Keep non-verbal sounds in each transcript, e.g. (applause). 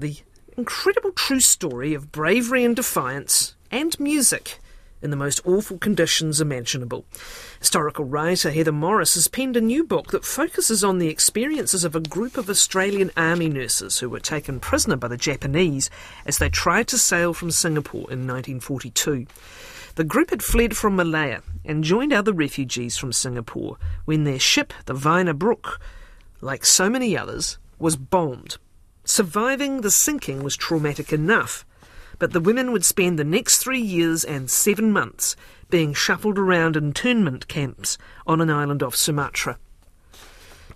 the incredible true story of bravery and defiance and music in the most awful conditions imaginable. Historical writer Heather Morris has penned a new book that focuses on the experiences of a group of Australian army nurses who were taken prisoner by the Japanese as they tried to sail from Singapore in 1942. The group had fled from Malaya and joined other refugees from Singapore when their ship, the Vyner Brooke, like so many others, was bombed. Surviving the sinking was traumatic enough, but the women would spend the next three years and seven months being shuffled around internment camps on an island off Sumatra.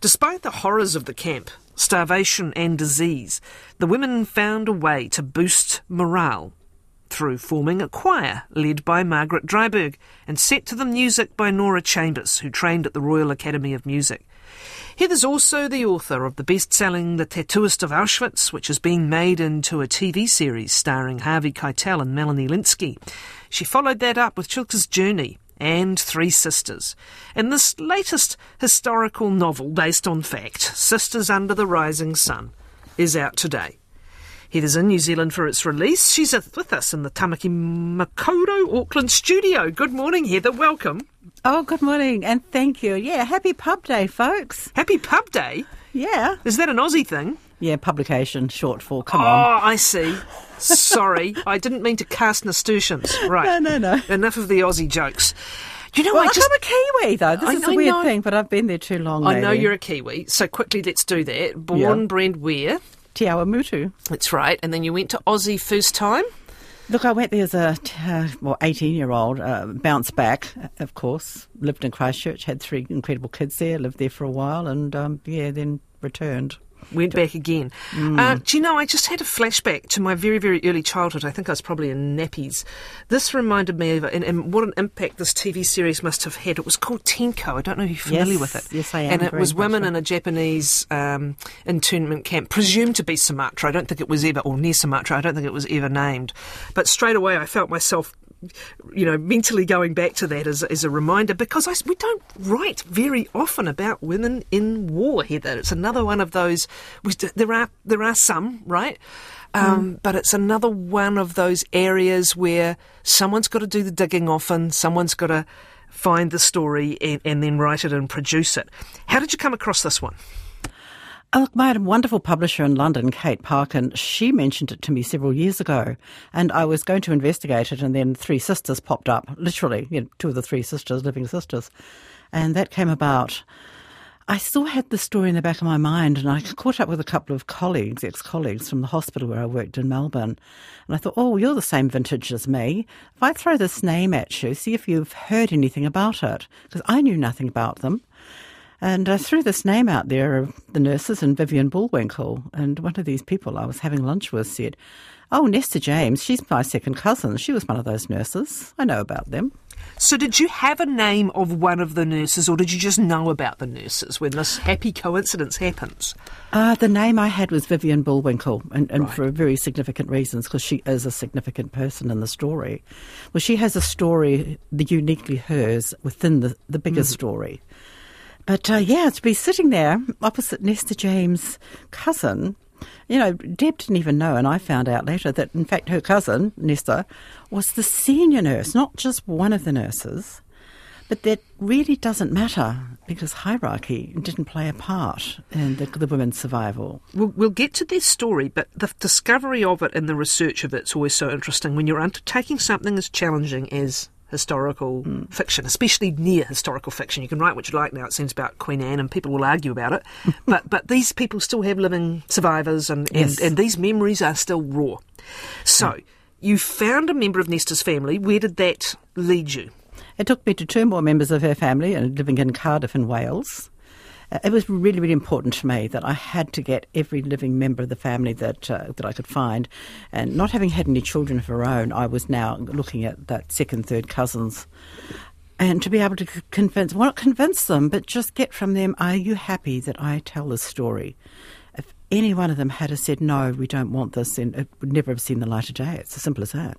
Despite the horrors of the camp, starvation and disease, the women found a way to boost morale through forming a choir led by Margaret Dryburgh and set to the music by Norah Chambers, who trained at the Royal Academy of Music. Heather's also the author of the best selling The Tattooist of Auschwitz, which is being made into a TV series starring Harvey Keitel and Melanie Lynskey. She followed that up with Cilka's Journey and Three Sisters. In this latest historical novel based on fact, Sisters Under the Rising Sun, is out today. Heather's in New Zealand for its release. She's with us in the Tamaki Makaurau Auckland studio. Good morning, Heather. Welcome. Oh, good morning, and thank you. Yeah, happy pub day, folks. Happy pub day? Yeah. Is that an Aussie thing? Yeah, publication, short for. Come oh, on. Oh, I see. Sorry, (laughs) I didn't mean to cast nasturtiums. Right. No, no, no. Enough of the Aussie jokes. You know, Well, I just. am a Kiwi, though. This I- is a I weird know. thing, but I've been there too long. I know you're a Kiwi, so quickly let's do that. Born, Yeah. bred where? Te Awamutu. That's right. And then you went to Aussie first time? Look, I went there as a uh, well, 18 year old, uh, bounced back, of course, lived in Christchurch, had three incredible kids there, lived there for a while, and um, yeah, then returned. Went back again. Mm. Uh, do you know, I just had a flashback to my very, very early childhood. I think I was probably in nappies. This reminded me of, and, and what an impact this TV series must have had. It was called Tenko. I don't know if you're familiar Yes, with it. yes, I am And it was women in a Japanese um, internment camp, presumed to be Sumatra. I don't think it was ever, or near Sumatra. I don't think it was ever named. But straight away, I felt myself you know, mentally going back to that as, as a reminder because I, we don't write very often about women in war, Heather. It's another one of those. We, there are there are some, right? Um, But it's another one of those areas where someone's got to do the digging often. Someone's got to find the story and, and then write it and produce it. How did you come across this one? Oh, look, a wonderful publisher in London, Kate Parkin. She mentioned it to me several years ago, and I was going to investigate it, and then Three Sisters popped up, literally, you know, two of the three sisters, living sisters. And that came about. I still had the story in the back of my mind, and I caught up with a couple of colleagues, ex colleagues from the hospital where I worked in Melbourne. And I thought, oh, you're the same vintage as me. If I throw this name at you, see if you've heard anything about it. Because I knew nothing about them. And I threw this name out there of the nurses and Vivian Bullwinkel. And one of these people I was having lunch with said, Oh, Nesta James, she's my second cousin. She was one of those nurses. I know about them. So, did you have a name of one of the nurses, or did you just know about the nurses when this happy coincidence happens? Uh, the name I had was Vivian Bullwinkel, and, and Right. for very significant reasons, because she is a significant person in the story. Well, she has a story, the uniquely hers, within the, the bigger story. But uh, yeah, to be sitting there opposite Nesta James' cousin, you know, Deb didn't even know, and I found out later that in fact her cousin, Nesta, was the senior nurse, not just one of the nurses. But that really doesn't matter because hierarchy didn't play a part in the, the women's survival. We'll, we'll get to this story, but the discovery of it and the research of it's always so interesting when you're undertaking something as challenging as historical hmm. fiction, especially near historical fiction. You can write what you like now. It seems about Queen Anne, and people will argue about it. (laughs) but but these people still have living survivors, and, Yes. and, and these memories are still raw. So hmm. you found a member of Nesta's family. Where did that lead you? It took me to two more members of her family and living in Cardiff in Wales. It was really, really important to me that I had to get every living member of the family that uh, that I could find, and not having had any children of her own, I was now looking at that second, third cousins, and to be able to convince, well, not convince them, but just get from them, are you happy that I tell this story? Any one of them had have said no, we don't want this, then it would never have seen the light of day. It's as simple as that.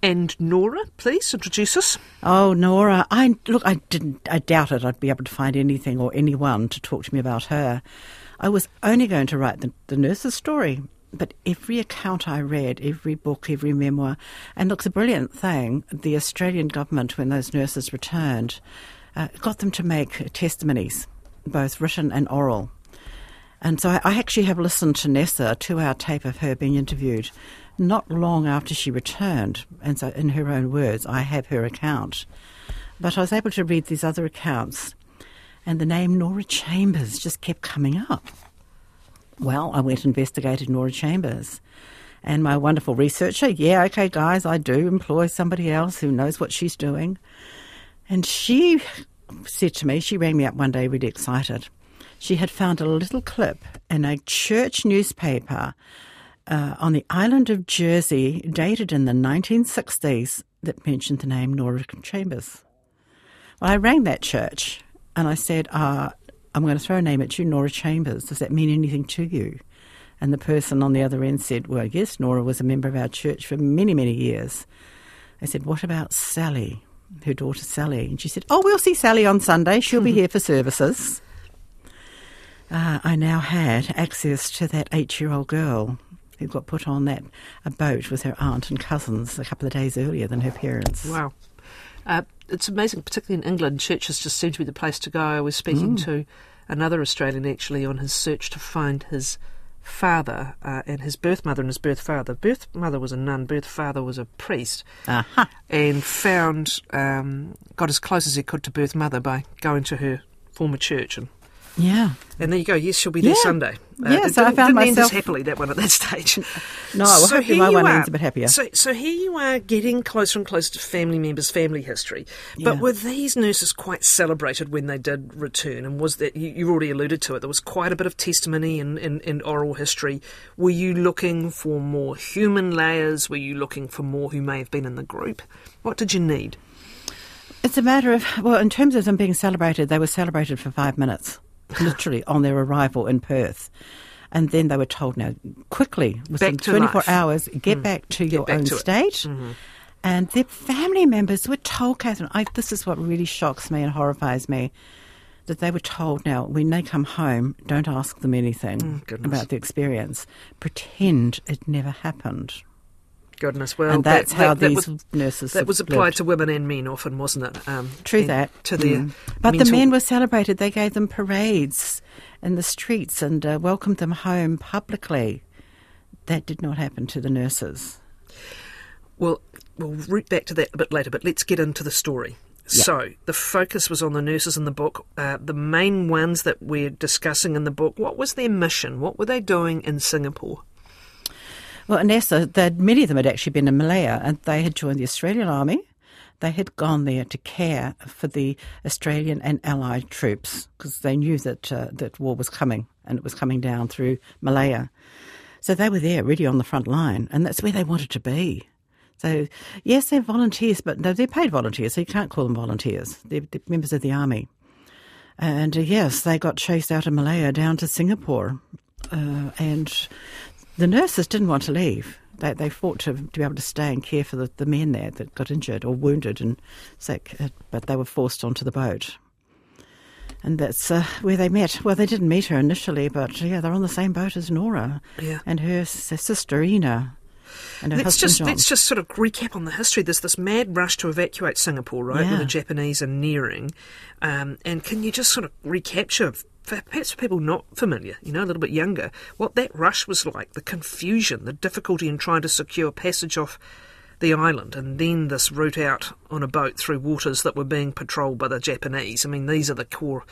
And Norah, please introduce us. Oh, Norah, I look. I didn't. I doubted I'd be able to find anything or anyone to talk to me about her. I was only going to write the, the nurse's story, But every account I read, every book, every memoir, and look, the brilliant thing, the Australian government, when those nurses returned, uh, got them to make testimonies, both written and oral. And so I, I actually have listened to Nesta, a two hour tape of her being interviewed, not long after she returned. And so, in her own words, I have her account. But I was able to read these other accounts, and the name Norah Chambers just kept coming up. Well, I went and investigated Norah Chambers. And my wonderful researcher, yeah, okay, guys, I do employ somebody else who knows what she's doing. And she said to me, she rang me up one day really excited. She had found a little clip in a church newspaper uh, on the island of Jersey, dated in the 1960s, that mentioned the name Norah Chambers. Well, I rang that church and I said, uh, I'm going to throw a name at you, Norah Chambers. Does that mean anything to you? And the person on the other end said, Well, yes, Norah was a member of our church for many, many years. I said, What about Sally, her daughter Sally? And she said, Oh, we'll see Sally on Sunday. She'll be here for services. Uh, I now had access to that eight year old girl who got put on that a boat with her aunt and cousins a couple of days earlier than her parents. Wow. Uh, it's amazing, particularly in England, churches just seem to be the place to go. I was speaking mm. to another Australian actually on his search to find his father uh, and his birth mother and his birth father. Birth mother was a nun, birth father was a priest, uh-huh. and found, um, got as close as he could to birth mother by going to her former church and yeah. And there you go. Yes, she'll be there yeah. Sunday. Uh, yeah, so I found myself happily that one at that stage. no, well, so my one ends a bit happier. So, so here you are getting closer and closer to family members' family history. But yeah. were these nurses quite celebrated when they did return? And was that you, you already alluded to it? There was quite a bit of testimony and, and, and oral history. Were you looking for more human layers? Were you looking for more who may have been in the group? What did you need? It's a matter of well, in terms of them being celebrated, they were celebrated for five minutes literally on their arrival in Perth. And then they were told, now, quickly, within 24 life. hours, get mm. back to get your back own to state. Mm-hmm. And their family members were told, Catherine, I, this is what really shocks me and horrifies me, that they were told, now, when they come home, don't ask them anything oh, about the experience. Pretend it never happened. Goodness, well, and that's that, how that, these that was, nurses that was applied lived. to women and men often, wasn't it? Um, True that. To their mm. but mental... the men were celebrated. They gave them parades in the streets and uh, welcomed them home publicly. That did not happen to the nurses. Well, we'll root back to that a bit later, but let's get into the story. Yep. So, the focus was on the nurses in the book. Uh, the main ones that we're discussing in the book, what was their mission? What were they doing in Singapore? Well, Nessa, many of them had actually been in Malaya and they had joined the Australian Army. They had gone there to care for the Australian and Allied troops because they knew that uh, that war was coming and it was coming down through Malaya. So they were there, really on the front line, and that's where they wanted to be. So yes, they're volunteers, but no, they're paid volunteers, so you can't call them volunteers. They're, they're members of the army. And uh, yes, they got chased out of Malaya down to Singapore, uh, and the nurses didn't want to leave. They, they fought to, to be able to stay and care for the, the men there that got injured or wounded and sick, uh, but they were forced onto the boat. And that's uh, where they met. Well, they didn't meet her initially, but yeah, they're on the same boat as Norah yeah. and her, her sister Ina. And her let's husband just John. let's just sort of recap on the history. There's this mad rush to evacuate Singapore, right? Yeah. Where the Japanese are nearing, um, and can you just sort of recapture for perhaps for people not familiar, you know, a little bit younger, what that rush was like, the confusion, the difficulty in trying to secure passage off the island, and then this route out on a boat through waters that were being patrolled by the Japanese. I mean, these are the core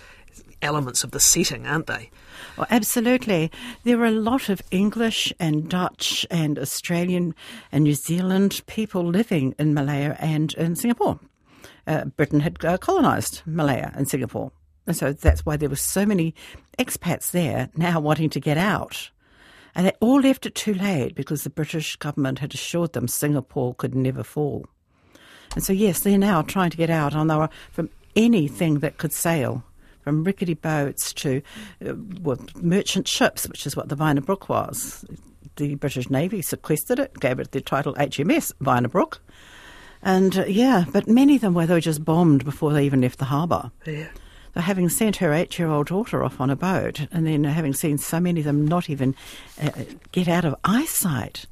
elements of the setting, aren't they? Well, absolutely. There were a lot of English and Dutch and Australian and New Zealand people living in Malaya and in Singapore. Uh, Britain had uh, colonised Malaya and Singapore. And so that's why there were so many expats there now wanting to get out. And they all left it too late because the British government had assured them Singapore could never fall. And so, yes, they're now trying to get out on their, from anything that could sail, from rickety boats to uh, well, merchant ships, which is what the Vyner Brooke was. The British Navy sequestered it, gave it the title HMS Vyner Brooke. And uh, yeah, but many of them were, they were just bombed before they even left the harbour. Yeah. Having sent her eight-year-old daughter off on a boat, and then having seen so many of them not even uh, get out of eyesight,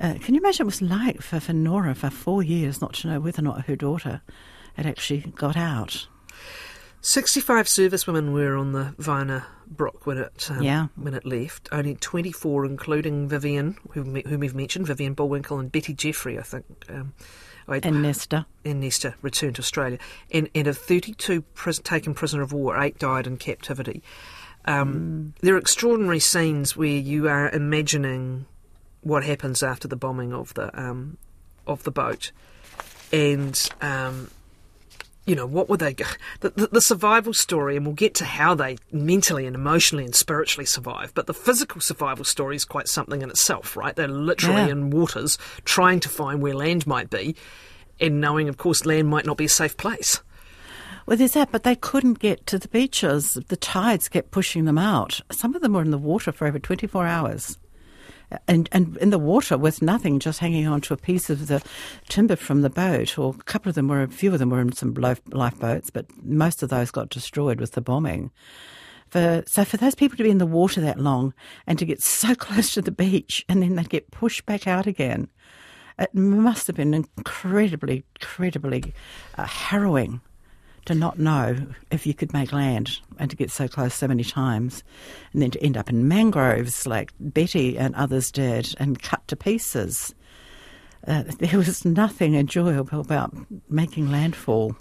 uh, can you imagine what it was like for, for Norah for four years not to know whether or not her daughter had actually got out? 65 servicewomen were on the Vyner Brooke when it um, Yeah. when it left. Only 24, including Vivian, whom, whom we've mentioned, Vivian Bullwinkel and Betty Jeffrey, I think. Um, I- And Nesta. and Nesta returned to Australia. And, and of 32 pris- taken prisoner of war, eight died in captivity. Um, There are extraordinary scenes where you are imagining what happens after the bombing of the um, of the boat, and um, you know what were they the, the, the survival story, and we'll get to how they mentally and emotionally and spiritually survive. But the physical survival story is quite something in itself, right? They're literally Yeah. in waters trying to find where land might be, and knowing, of course, land might not be a safe place. Well, there's that, but they couldn't get to the beaches. The tides kept pushing them out. Some of them were in the water for over 24 hours. And, and in the water with nothing, just hanging on to a piece of the timber from the boat, or a couple of them were, a few of them were in some lifeboats, but most of those got destroyed with the bombing. For, so for those people to be in the water that long and to get so (laughs) close to the beach and then they'd get pushed back out again, it must have been incredibly, incredibly uh, harrowing to not know if you could make land and to get so close so many times and then to end up in mangroves like Betty and others did and cut to pieces. Uh, there was nothing enjoyable about making landfall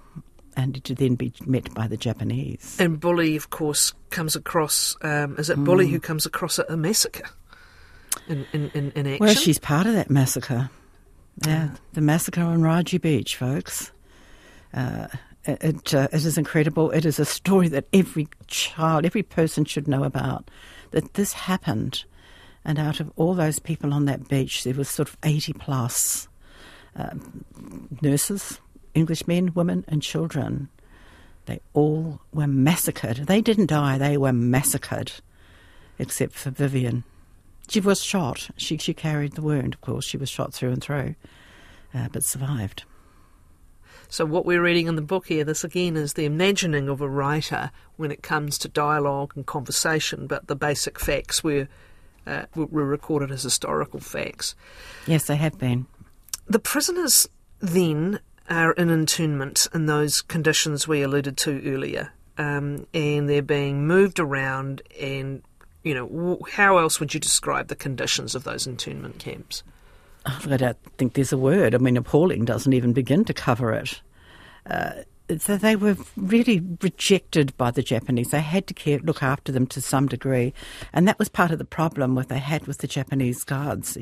and to then be met by the Japanese. And Bully, of course, comes across. Um, is it Bully who comes across a, a massacre in, in, in, in action? Well, she's part of that massacre. Yeah, the massacre on Radji Beach, folks. Uh, it uh, it is incredible. It is a story that every child, every person should know about. That this happened, and out of all those people on that beach, there was sort of eighty plus uh, nurses, English men, women, and children. They all were massacred. They didn't die; they were massacred, except for Vivian. She was shot. She she carried the wound. Of course, she was shot through and through, uh, but survived. So what we're reading in the book here, this again is the imagining of a writer when it comes to dialogue and conversation, but the basic facts were uh, were recorded as historical facts. Yes, they have been. The prisoners then are in internment in those conditions we alluded to earlier, um, and they're being moved around. And you know, how else would you describe the conditions of those internment camps? (sighs) I don't think there's a word. I mean, appalling doesn't even begin to cover it. Uh, so they were really rejected by the Japanese. They had to care, look after them to some degree, and that was part of the problem what they had with the Japanese guards.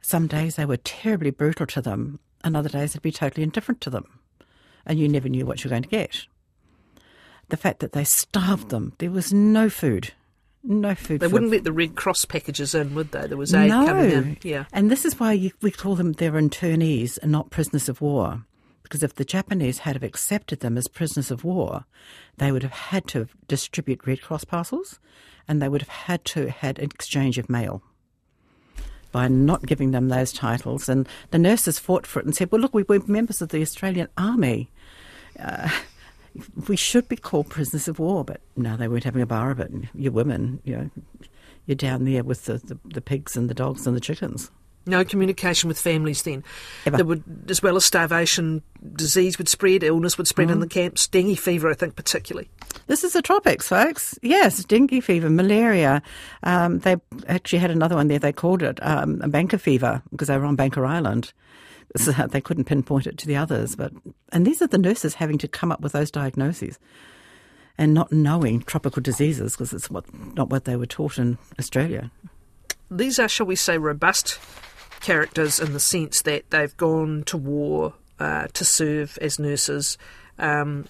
Some days they were terribly brutal to them, and other days they'd be totally indifferent to them, and you never knew what you were going to get. The fact that they starved them, there was no food, no food. They wouldn't let the Red Cross packages in, would they? There was aid coming in. Yeah. and this is why you, we call them they're internees and not prisoners of war. Because if the Japanese had have accepted them as prisoners of war, they would have had to distribute Red Cross parcels, and they would have had to had an exchange of mail. By not giving them those titles, and the nurses fought for it and said, "Well, look, we, we're members of the Australian Army. Uh, we should be called prisoners of war." But no, they weren't having a bar of it. You're women, you know, you're down there with the, the, the pigs and the dogs and the chickens. No communication with families then. Ever. There would, as well as starvation, disease would spread, illness would spread in the camps, dengue fever, I think, particularly. This is the tropics, folks. Yes, dengue fever, malaria. Um, they actually had another one there. They called it um, a Bangka fever because they were on Bangka Island. So they couldn't pinpoint it to the others. But and these are the nurses having to come up with those diagnoses and not knowing tropical diseases because it's what not what they were taught in Australia. These are, shall we say, robust characters in the sense that they've gone to war uh, to serve as nurses. Um,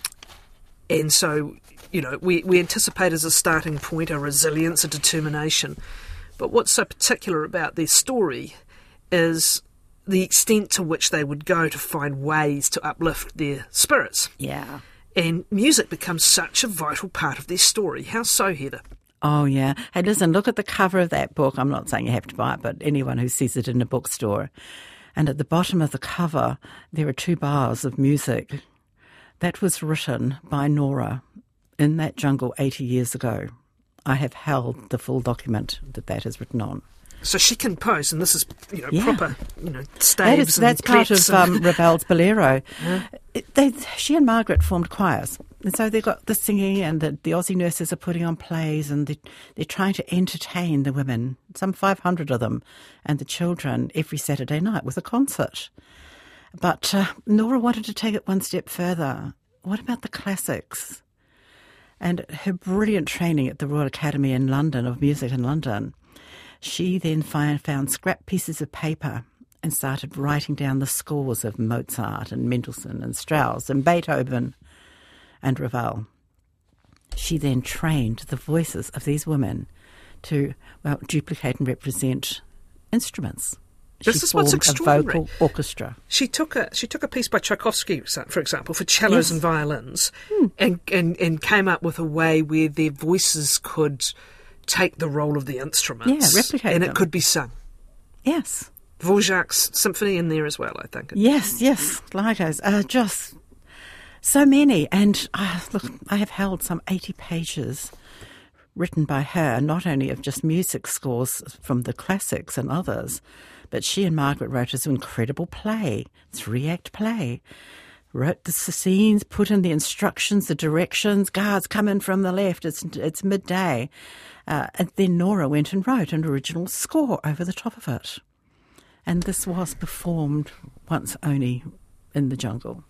and so, you know, we, we anticipate as a starting point a resilience, a determination. But what's so particular about their story is the extent to which they would go to find ways to uplift their spirits. Yeah. And music becomes such a vital part of their story. How so, Heather? Oh, yeah. Hey, listen, look at the cover of that book. I'm not saying you have to buy it, but anyone who sees it in a bookstore. And at the bottom of the cover, there are two bars of music. That was written by Norah in that jungle 80 years ago. I have held the full document that that is written on. So she can pose, and this is you know Yeah. proper you know staves That is, and that's part of and- um, Ravel's Bolero. (laughs) It, they, she and Margaret formed choirs. And so they've got the singing, and the, the Aussie nurses are putting on plays, and they, they're trying to entertain the women, some 500 of them, and the children every Saturday night with a concert. But uh, Norah wanted to take it one step further. What about the classics? And her brilliant training at the Royal Academy in London of Music in London, she then found scrap pieces of paper and started writing down the scores of Mozart and Mendelssohn and Strauss and Beethoven and Ravel. She then trained the voices of these women to, well, duplicate and represent instruments. This she is what's formed a extraordinary. vocal orchestra. She took a she took a piece by Tchaikovsky, for example, for cellos Yes. and violins, hmm. and, and and came up with a way where their voices could take the role of the instruments, Yeah, replicate and them. it could be sung. Yes. Dvorak's symphony in there as well, I think. Yes, yes, Ligos. Uh, just so many. And uh, look, I have held some 80 pages written by her, not only of just music scores from the classics and others, but she and Margaret wrote this incredible play, three act play. Wrote the scenes, put in the instructions, the directions. Guards come in from the left. It's it's midday, uh, and then Norah went and wrote an original score over the top of it. And this was performed once only in the jungle.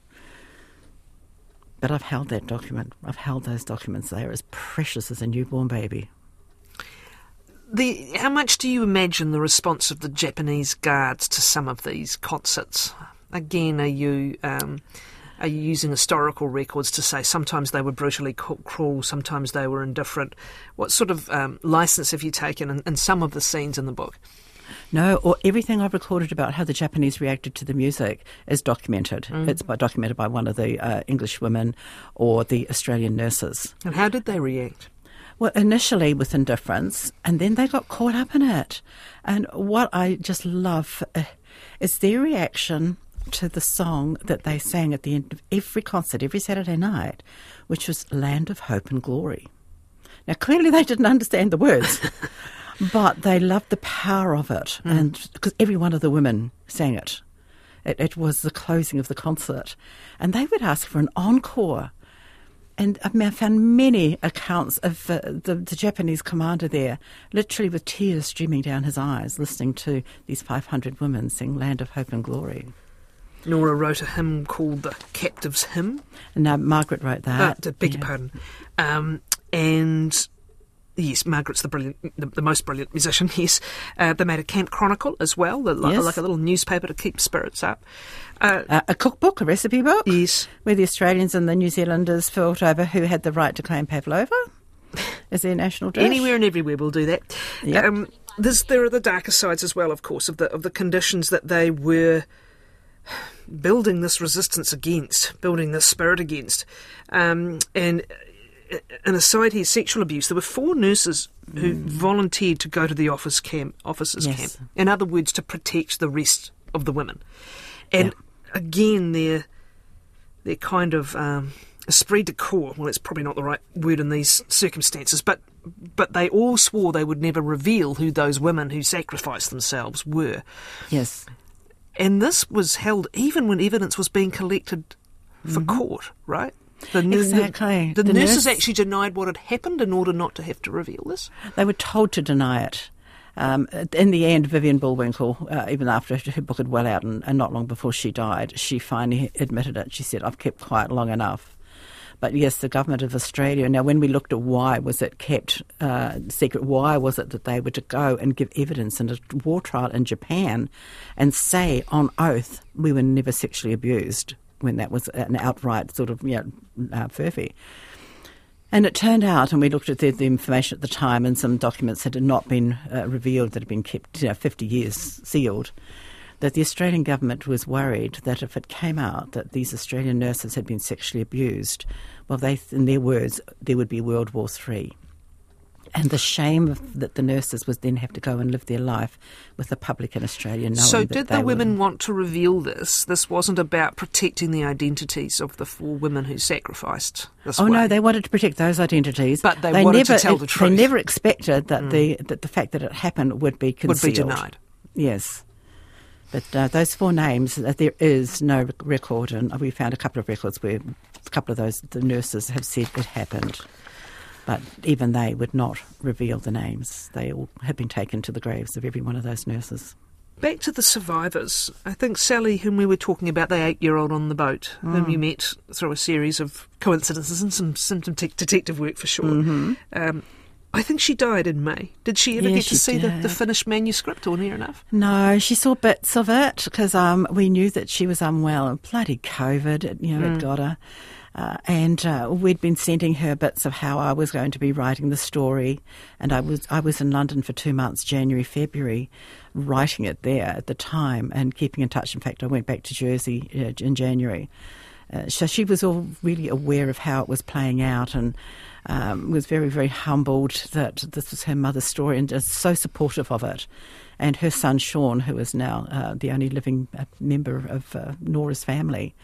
But I've held that document. I've held those documents. They are as precious as a newborn baby. The how much do you imagine the response of the Japanese guards to some of these concerts? Again, are you um, are you using historical records to say sometimes they were brutally cruel, sometimes they were indifferent? What sort of um, license have you taken in, in some of the scenes in the book? No, or everything I've recorded about how the Japanese reacted to the music is documented. It's by, documented by one of the uh, English women or the Australian nurses. And how did they react? Well, initially with indifference, and then they got caught up in it. And what I just love uh, is their reaction to the song that they sang at the end of every concert, every Saturday night, which was Land of Hope and Glory. Now, clearly they didn't understand the words, (laughs) but they loved the power of it, and because every one of the women sang it. it. It was the closing of the concert, and they would ask for an encore. And I, mean, I found many accounts of uh, the, the Japanese commander there, literally with tears streaming down his eyes, listening to these 500 women sing Land of Hope and Glory. Norah wrote a hymn called the Captive's Hymn. And now Margaret wrote Uh, that. beg your yeah. pardon. Um, and yes, Margaret's the brilliant, the, the most brilliant musician. (laughs) Yes, uh, they made a camp chronicle as well, the, like, Yes. like a little newspaper to keep spirits up. Uh, Uh, a cookbook, a recipe book, yes, where the Australians and the New Zealanders fought over who had the right to claim pavlova as their national dish. anywhere and everywhere we'll do that. Yep. Um, there's, there are the darker sides as well, of course, of the of the conditions that they were building this resistance against, building this spirit against. Um, and uh, an aside here, sexual abuse. There were four nurses who volunteered to go to the office camp, officers Yes. camp. In other words, to protect the rest of the women. And again, they're they're kind of um, esprit de corps. Well, it's probably not the right word in these circumstances, but but they all swore they would never reveal who those women who sacrificed themselves were. Yes. And this was held even when evidence was being collected for court, right? The, Mm-hmm. Exactly. The, The nurses nurse- actually denied what had happened in order not to have to reveal this. They were told to deny it. Um, in the end, Vivian Bullwinkel, uh, even after her book had well out and, and not long before she died, she finally admitted it. She said, I've kept quiet long enough. But yes, the government of Australia. Now, when we looked at why was it kept uh, secret, why was it that they were to go and give evidence in a war trial in Japan and say on oath we were never sexually abused when that was an outright sort of you know, uh, furphy. And it turned out, and we looked at the, the information at the time, and some documents that had not been uh, revealed that had been kept you know, 50 years sealed, that the Australian government was worried that if it came out that these Australian nurses had been sexually abused, well, they, in their words, there would be World War Three. and the shame of, that the nurses would then have to go and live their life with the public in Australia. Knowing so, did they the were- women want to reveal this? This wasn't about protecting the identities of the four women who sacrificed this Oh way. no, they wanted to protect those identities, But they wanted to never, tell the They truth. Mm. never expected that the that the fact that it happened would be concealed. would be denied. Yes. But uh, those four names, uh, there is no record, and we found a couple of records where a couple of those the nurses have said it happened, but even they would not reveal the names. They all have been taken to the graves of every one of those nurses. Back to the survivors. I think Sally, whom we were talking about, the eight-year-old on the boat, whom you met through a series of coincidences and some, some detec- detective work for sure. Um, I think she died in May. Did she ever Yeah, get to see the, the finished manuscript or near enough? No, she saw bits of it because um, we knew that she was unwell. and Bloody COVID, it, you know, Mm. it got her. Uh, and uh, we'd been sending her bits of how I was going to be writing the story, and I was I was in London for two months, January, February, writing it there at the time and keeping in touch. In fact, I went back to Jersey uh, in January, uh, so she was all really aware of how it was playing out and um, was very, very humbled that this was her mother's story and just so supportive of it. And her son Sean, who is now uh, the only living uh, member of uh, Norah's family,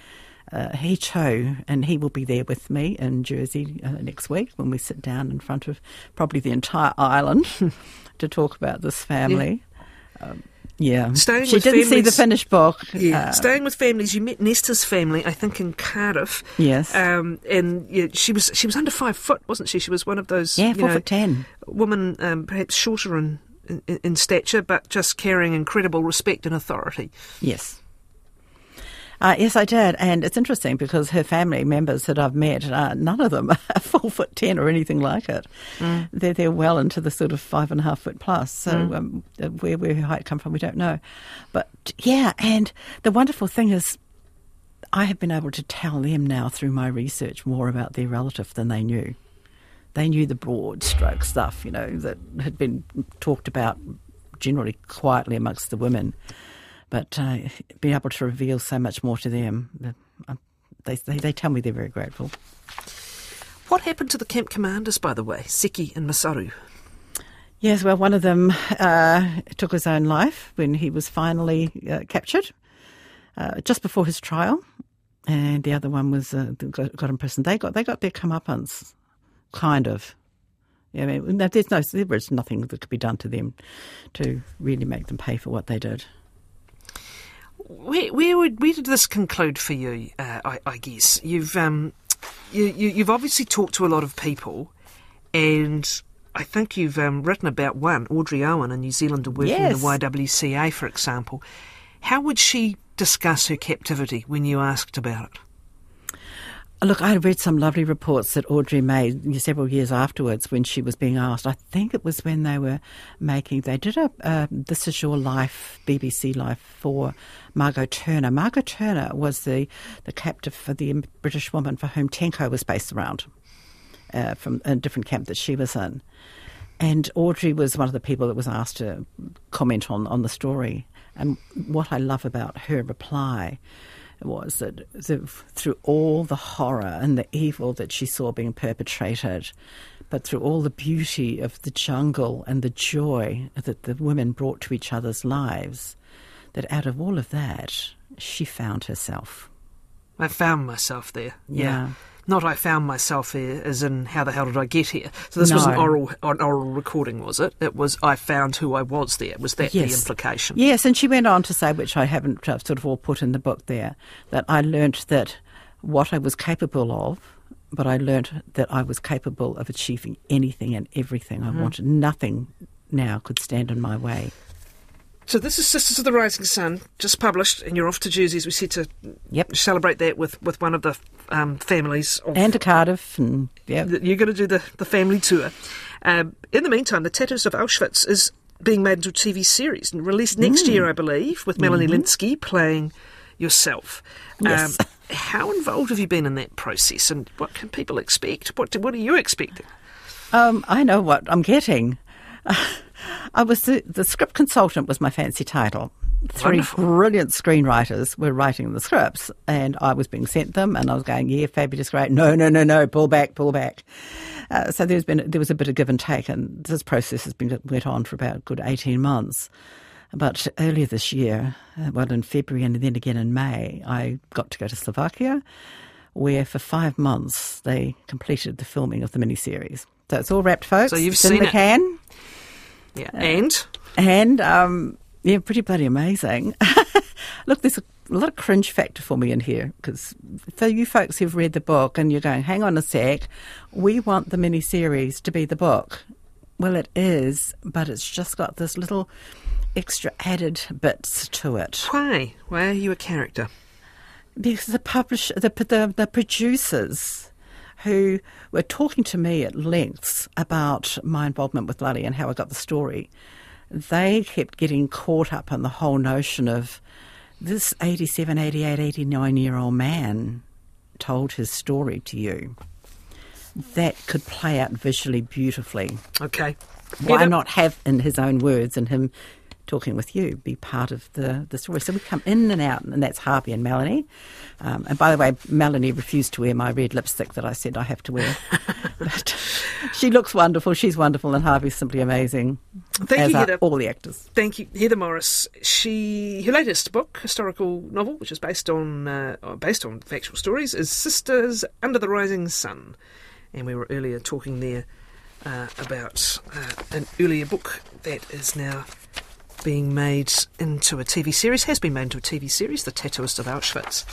uh, he chose, and he will be there with me in Jersey uh, next week when we sit down in front of probably the entire island (laughs) to talk about this family. Um, yeah, Staying she with didn't see the families- finished book. Yeah, Uh, staying with families. You met Nesta's family, I think, in Cardiff. Yes. um, and yeah, she was she was under five foot, wasn't she? She was one of those yeah, you four know, foot ten. woman, um, perhaps shorter in, in in stature, but just carrying incredible respect and authority. Yes. Uh, yes, I did, and it's interesting because her family members that I've met, uh, none of them (laughs) are four foot ten or anything like it. They're they're well into the sort of five and a half foot plus. So um, uh, where where her height come from, we don't know. But yeah, and the wonderful thing is, I have been able to tell them now through my research more about their relative than they knew. They knew the broad stroke stuff, you know, that had been talked about generally quietly amongst the women but uh, being able to reveal so much more to them, uh, they, they, they tell me they're very grateful. What happened to the camp commanders, by the way, Seki and Masaru? Yes, well, one of them uh, took his own life when he was finally uh, captured, uh, just before his trial, and the other one was uh, got, got in prison. They got they got their comeuppance, kind of. Yeah, I mean, there's no, there was nothing that could be done to them to really make them pay for what they did. Where where, would, where did this conclude for you? Uh, I, I guess you've um, you, you you've obviously talked to a lot of people, and I think you've um, written about one, Audrey Owen, a New Zealander working in the YWCA, for example. How would she discuss her captivity when you asked about it? Look, I read some lovely reports that Audrey made several years afterwards when she was being asked. I think it was when they were making, they did a uh, This Is Your Life, BBC Life for Margot Turner. Margot Turner was the, the captive for the British woman for whom Tenko was based around uh, from a different camp that she was in. And Audrey was one of the people that was asked to comment on, on the story. And what I love about her reply was that the, through all the horror and the evil that she saw being perpetrated, but through all the beauty of the jungle and the joy that the women brought to each other's lives, that out of all of that, she found herself. I found myself there. Yeah. Not I found myself here, as in how the hell did I get here? So this was an oral an oral recording, was it? It was I found who I was there. Was that the implication? Yes, and she went on to say, which I haven't uh, sort of all put in the book there, that I learnt that what I was capable of, but I learnt that I was capable of achieving anything and everything I wanted. Nothing now could stand in my way. So this is Sisters of the Rising Sun, just published, and you're off to Jersey, as we said, to Yep. celebrate that with, with one of the um, families. Of, And to Cardiff, and yeah, You're going to do the, the family tour. Um, in the meantime, The Tattooist of Auschwitz is being made into a TV series and released next Mm. year, I believe, with Melanie Lynskey playing yourself. Um, Yes. how involved have you been in that process, and what can people expect? What do, what are you expecting? Um, I know what I'm getting. (laughs) I was the, the script consultant was my fancy title, three Wonderful. brilliant screenwriters were writing the scripts, and I was being sent them, and I was going, "Yeah, fabulous, great." No, no, no, no, pull back, pull back. Uh, so there's been there was a bit of give and take, and this process has been went on for about a good eighteen months. But earlier this year, uh, well, in February and then again in May, I got to go to Slovakia, where for five months they completed the filming of the miniseries. So it's all wrapped, folks. So you've It's in seen the it. can. Yeah. And And um, yeah, pretty bloody amazing. (laughs) Look, there's a lot of cringe factor for me in here because for you folks who've read the book and you're going, hang on a sec, we want the miniseries to be the book. Well, it is, but it's just got this little extra added bits to it. why? Why are you a character? Because the publish the, the the producers who were talking to me at lengths about my involvement with Lale and how I got the story, they kept getting caught up in the whole notion of this 87, 88, 89 year old man told his story to you. That could play out visually beautifully. Okay. Why not have in his own words and him talking with you be part of the, the story? So we come in and out, and that's Harvey and Melanie. Um, and by the way, Melanie refused to wear my red lipstick that I said I have to wear. (laughs) but she looks wonderful. She's wonderful, and Harvey's simply amazing. Thank as you, Heather. all the actors. Thank you, Heather Morris. She her latest book, historical novel, which is based on uh, based on factual stories, is Sisters Under the Rising Sun, and we were earlier talking there uh, about uh, an earlier book that is now being made into a TV series, has been made into a TV series, The Tattooist of Auschwitz.